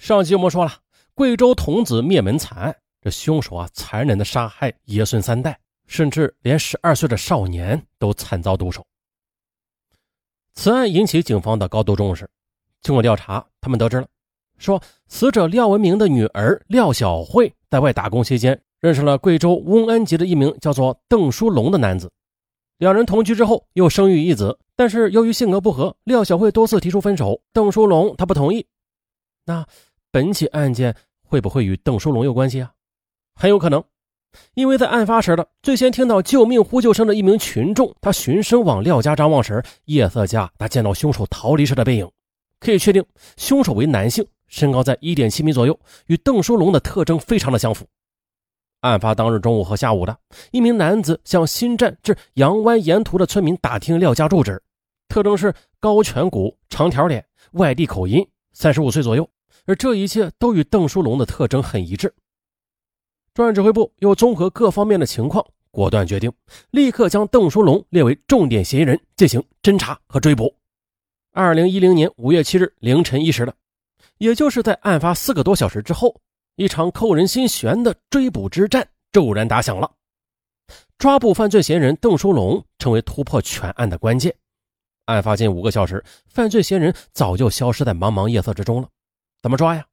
上集我们说了，贵州童子灭门惨案，这凶手啊，残忍的杀害爷孙三代，甚至连十二岁的少年都惨遭毒手。此案引起警方的高度重视。经过调查，他们得知了，说死者廖文明的女儿廖小慧在外打工期间，认识了贵州瓮安籍的一名叫做邓书龙的男子。两人同居之后，又生育一子，但是由于性格不合，廖小慧多次提出分手，邓书龙他不同意。那。本起案件会不会与邓书龙有关系啊？很有可能，因为在案发时的最先听到救命呼救声的一名群众，他循声往廖家张望时，夜色下他见到凶手逃离时的背影，可以确定凶手为男性，身高在一点七米左右，与邓书龙的特征非常的相符。案发当日中午和下午的一名男子向新站至杨湾沿途的村民打听廖家住址，特征是高颧骨、长条脸、外地口音，三十五岁左右。而这一切都与邓书龙的特征很一致。专案指挥部又综合各方面的情况，果断决定立刻将邓书龙列为重点嫌疑人进行侦查和追捕。二零一零年五月七日凌晨一时的，也就是在案发四个多小时之后，一场扣人心弦的追捕之战骤然打响了。抓捕犯罪嫌疑人邓书龙成为突破全案的关键。案发近五个小时，犯罪嫌疑人早就消失在茫茫夜色之中了。怎么抓呀？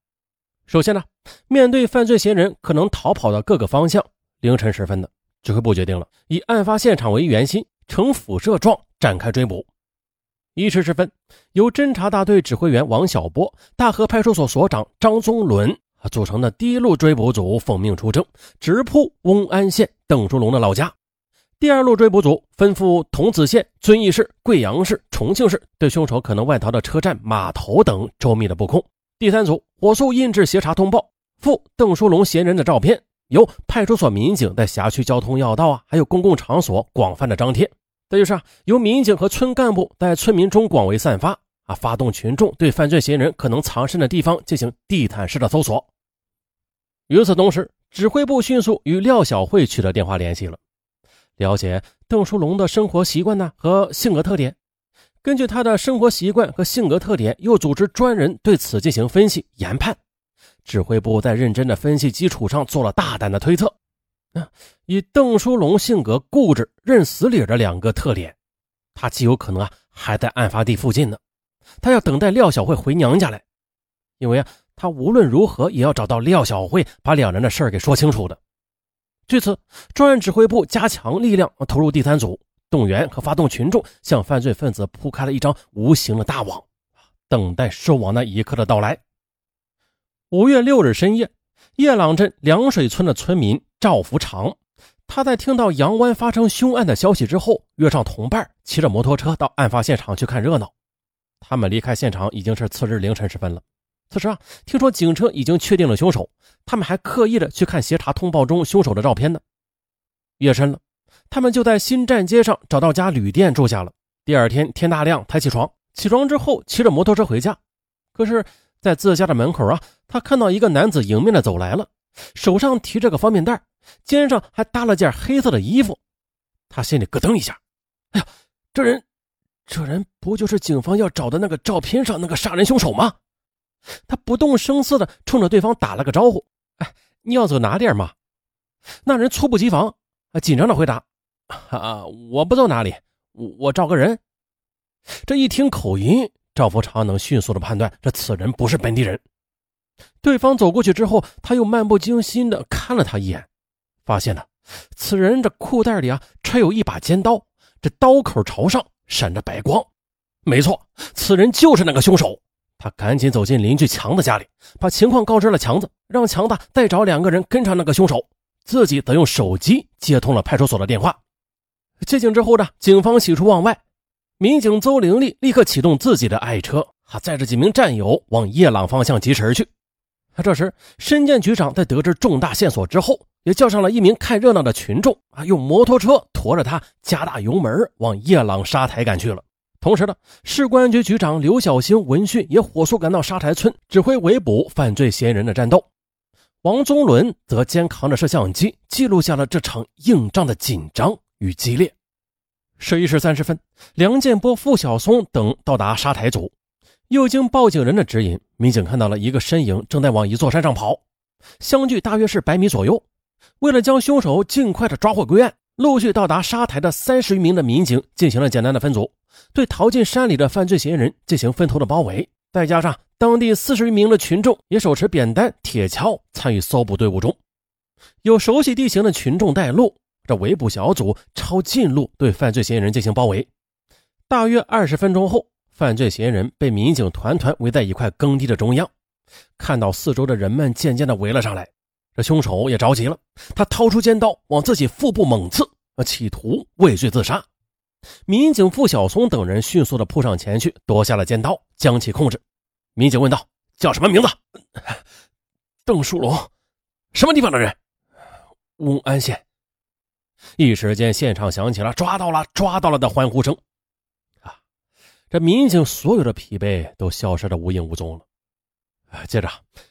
首先呢，面对犯罪嫌疑人可能逃跑的各个方向，凌晨时分的指挥部决定了以案发现场为圆心，呈辐射状展开追捕。一时时分，由侦查大队指挥员王小波、大河派出所所长张宗伦啊组成的第一路追捕组奉命出征，直扑瓮安县邓书龙的老家。第二路追捕组吩咐桐梓县、遵义市、贵阳市、重庆市，对凶手可能外逃的车站、码头等周密的布控。第三组火速印制协查通报，附邓书龙嫌疑人的照片，由派出所民警在辖区交通要道啊，还有公共场所广泛的张贴。再就是啊，由民警和村干部在村民中广为散发啊，发动群众对犯罪嫌疑人可能藏身的地方进行地毯式的搜索。与此同时，指挥部迅速与廖小慧取得电话联系了，了解邓书龙的生活习惯呢和性格特点。根据他的生活习惯和性格特点，又组织专人对此进行分析研判。指挥部在认真的分析基础上，做了大胆的推测。啊，以邓书龙性格固执、认死理的两个特点，他极有可能啊还在案发地附近呢。他要等待廖小慧回娘家来，因为啊，他无论如何也要找到廖小慧，把两人的事儿给说清楚的。据此，专案指挥部加强力量，投入第三组。动员和发动群众，向犯罪分子铺开了一张无形的大网，等待收网那一刻的到来。五月六日深夜，叶朗镇凉水村的村民赵福长，他在听到杨湾发生凶案的消息之后，约上同伴骑着摩托车到案发现场去看热闹。他们离开现场已经是次日凌晨时分了。此时啊，听说警车已经确定了凶手，他们还刻意的去看协查通报中凶手的照片呢。夜深了。他们就在新站街上找到家旅店住下了。第二天天大亮才起床，起床之后骑着摩托车回家。可是，在自家的门口啊，他看到一个男子迎面的走来了，手上提着个方便袋，肩上还搭了件黑色的衣服。他心里咯噔一下，哎呀，这人，这人不就是警方要找的那个照片上那个杀人凶手吗？他不动声色的冲着对方打了个招呼：“哎，你要走哪点吗？”那人猝不及防。啊！紧张的回答：“啊，我不走哪里，我我找个人。”这一听口音，赵福长能迅速的判断这此人不是本地人。对方走过去之后，他又漫不经心的看了他一眼，发现呢，此人这裤袋里啊揣有一把尖刀，这刀口朝上，闪着白光。没错，此人就是那个凶手。他赶紧走进邻居强子家里，把情况告知了强子，让强子再找两个人跟上那个凶手。自己则用手机接通了派出所的电话。接警之后呢，警方喜出望外，民警邹玲丽立刻启动自己的爱车，还载着几名战友往夜朗方向疾驰而去。啊这时，申建局长在得知重大线索之后，也叫上了一名看热闹的群众啊，用摩托车驮着他，加大油门往夜朗沙台赶去了。同时呢，市公安局局长刘小星闻讯也火速赶到沙台村，指挥围捕犯罪嫌疑人的战斗。王宗伦则肩扛着摄像机，记录下了这场硬仗的紧张与激烈。十一时三十分，梁建波、付晓松等到达沙台组，又经报警人的指引，民警看到了一个身影正在往一座山上跑，相距大约是百米左右。为了将凶手尽快的抓获归案，陆续到达沙台的三十余名的民警进行了简单的分组，对逃进山里的犯罪嫌疑人进行分头的包围。再加上当地四十余名的群众也手持扁担、铁锹参与搜捕队伍中，有熟悉地形的群众带路，这围捕小组抄近路对犯罪嫌疑人进行包围。大约二十分钟后，犯罪嫌疑人被民警团团围在一块耕地的中央，看到四周的人们渐渐的围了上来。这凶手也着急了，他掏出尖刀往自己腹部猛刺，企图畏罪自杀。民警付小松等人迅速的扑上前去，夺下了尖刀，将其控制。民警问道：“叫什么名字？” 邓树龙。什么地方的人？瓮安县。一时间，现场响起了“抓到了，抓到了”的欢呼声。啊，这民警所有的疲惫都消失的无影无踪了。啊接着，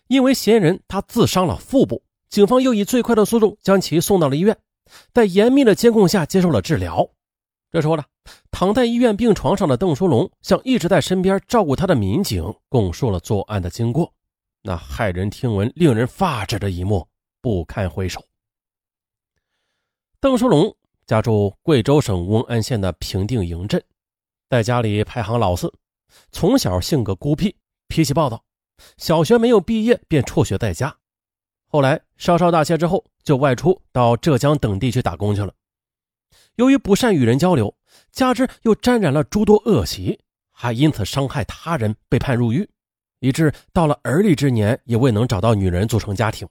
因为嫌疑人他自伤了腹部。警方又以最快的速度将其送到了医院，在严密的监控下接受了治疗。这时候呢，躺在医院病床上的邓书龙向一直在身边照顾他的民警供述了作案的经过。那骇人听闻、令人发指的一幕不堪回首。邓书龙家住贵州省瓮安县的平定营镇，在家里排行老四，从小性格孤僻，脾气暴躁，小学没有毕业便辍学在家。后来稍稍大些之后，就外出到浙江等地去打工去了。由于不善与人交流，加之又沾染了诸多恶习，还因此伤害他人，被判入狱，以致到了而立之年也未能找到女人组成家庭。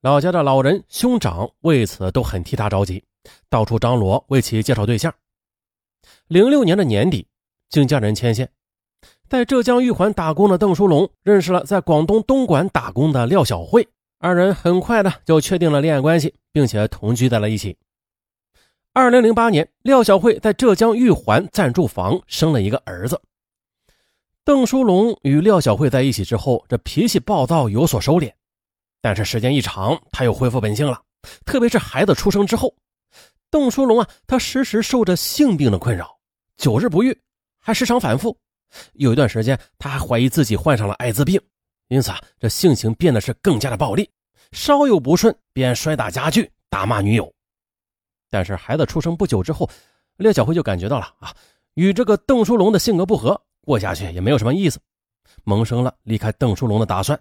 老家的老人兄长为此都很替他着急，到处张罗为其介绍对象。零六年的年底，经家人牵线，在浙江玉环打工的邓书龙认识了在广东东莞打工的廖小慧。二人很快的就确定了恋爱关系，并且同居在了一起。二零零八年，廖小慧在浙江玉环暂住房生了一个儿子。邓书龙与廖小慧在一起之后，这脾气暴躁有所收敛，但是时间一长，他又恢复本性了。特别是孩子出生之后，邓书龙啊，他时时受着性病的困扰，久日不愈，还时常反复。有一段时间，他还怀疑自己患上了艾滋病。因此啊，这性情变得是更加的暴力，稍有不顺便摔打家具、打骂女友。但是孩子出生不久之后，廖小慧就感觉到了啊，与这个邓书龙的性格不合，过下去也没有什么意思，萌生了离开邓书龙的打算。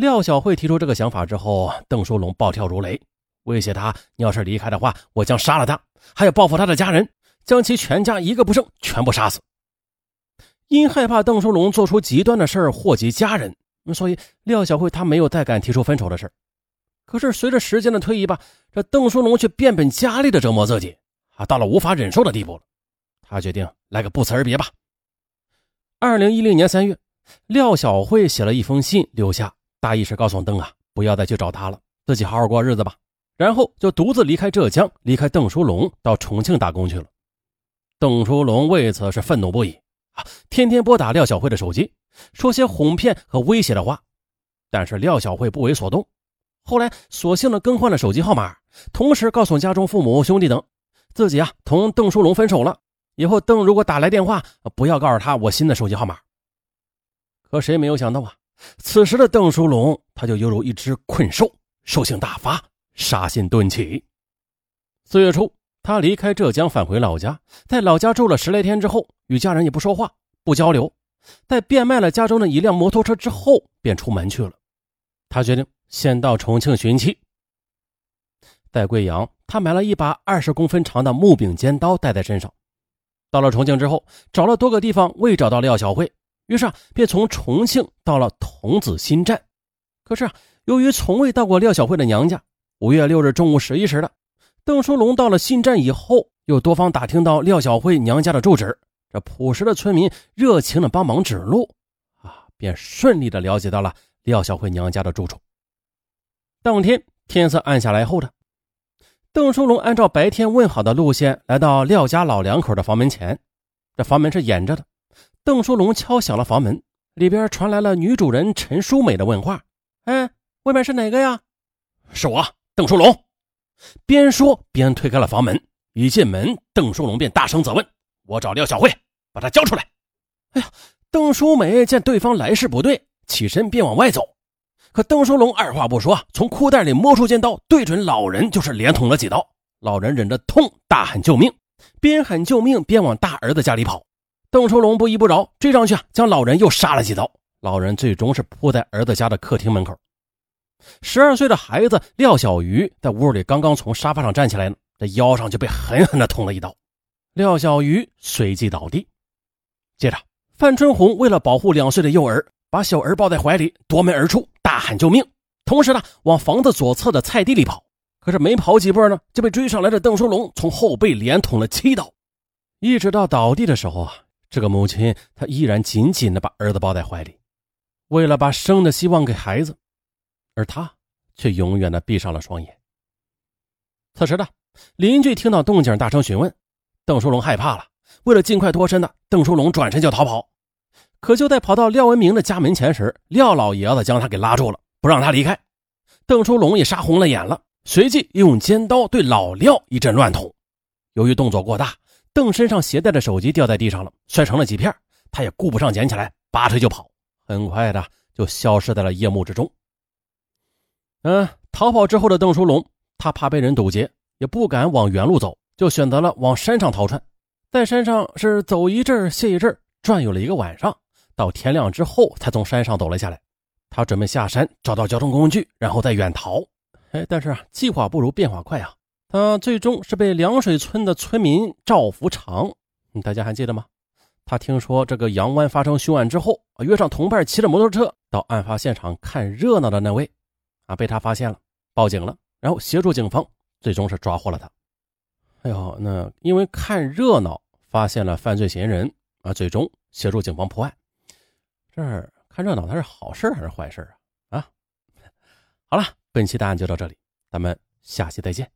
廖小慧提出这个想法之后，邓书龙暴跳如雷，威胁他：“你要是离开的话，我将杀了他，还要报复他的家人，将其全家一个不剩全部杀死。”因害怕邓书龙做出极端的事儿祸及家人，所以廖小慧她没有再敢提出分手的事可是随着时间的推移吧，这邓书龙却变本加厉的折磨自己，啊，到了无法忍受的地步了。他决定来个不辞而别吧。二零一零年三月，廖小慧写了一封信留下，大意是告诉邓啊，不要再去找他了，自己好好过日子吧。然后就独自离开浙江，离开邓书龙，到重庆打工去了。邓书龙为此是愤怒不已。啊，天天拨打廖小慧的手机，说些哄骗和威胁的话，但是廖小慧不为所动。后来索性的更换了手机号码，同时告诉家中父母、兄弟等，自己啊同邓书龙分手了。以后邓如果打来电话，不要告诉他我新的手机号码。可谁没有想到啊，此时的邓书龙他就犹如一只困兽，兽性大发，杀心顿起。四月初。他离开浙江，返回老家，在老家住了十来天之后，与家人也不说话、不交流。在变卖了家中的一辆摩托车之后，便出门去了。他决定先到重庆寻妻。在贵阳，他买了一把二十公分长的木柄尖刀带在身上。到了重庆之后，找了多个地方未找到廖小慧，于是啊，便从重庆到了桐梓新站。可是啊，由于从未到过廖小慧的娘家，五月六日中午十一时的。邓书龙到了新站以后，又多方打听到廖小慧娘家的住址。这朴实的村民热情的帮忙指路，啊，便顺利的了解到了廖小慧娘家的住处。当天天色暗下来后的，邓书龙按照白天问好的路线来到廖家老两口的房门前。这房门是掩着的，邓书龙敲响了房门，里边传来了女主人陈淑美的问话：“哎，外面是哪个呀？”“是我，邓书龙。”边说边推开了房门，一进门，邓书龙便大声责问：“我找廖小慧，把她交出来！”哎呀，邓淑美见对方来势不对，起身便往外走。可邓书龙二话不说，从裤袋里摸出尖刀，对准老人就是连捅了几刀。老人忍着痛，大喊救命，边喊救命边往大儿子家里跑。邓淑龙不依不饶，追上去啊，将老人又杀了几刀。老人最终是扑在儿子家的客厅门口。十二岁的孩子廖小鱼在屋里刚刚从沙发上站起来呢，这腰上就被狠狠地捅了一刀，廖小鱼随即倒地。接着，范春红为了保护两岁的幼儿，把小儿抱在怀里，夺门而出，大喊救命，同时呢，往房子左侧的菜地里跑。可是没跑几步呢，就被追上来的邓书龙从后背连捅了七刀，一直到倒地的时候啊，这个母亲她依然紧紧地把儿子抱在怀里，为了把生的希望给孩子。而他却永远的闭上了双眼。此时的邻居听到动静，大声询问，邓淑龙害怕了，为了尽快脱身呢，邓淑龙转身就逃跑。可就在跑到廖文明的家门前时，廖老爷子将他给拉住了，不让他离开。邓淑龙也杀红了眼了，随即用尖刀对老廖一阵乱捅。由于动作过大，邓身上携带的手机掉在地上了，摔成了几片，他也顾不上捡起来，拔腿就跑，很快的就消失在了夜幕之中。嗯，逃跑之后的邓书龙，他怕被人堵截，也不敢往原路走，就选择了往山上逃窜。在山上是走一阵歇一阵，转悠了一个晚上，到天亮之后才从山上走了下来。他准备下山找到交通工具，然后再远逃。哎，但是啊，计划不如变化快啊！他最终是被凉水村的村民赵福长，大家还记得吗？他听说这个杨湾发生凶案之后，约上同伴骑着摩托车到案发现场看热闹的那位。啊！被他发现了，报警了，然后协助警方，最终是抓获了他。哎呦，那因为看热闹发现了犯罪嫌疑人啊，最终协助警方破案。这儿看热闹，他是好事还是坏事啊？啊！好了，本期答案就到这里，咱们下期再见。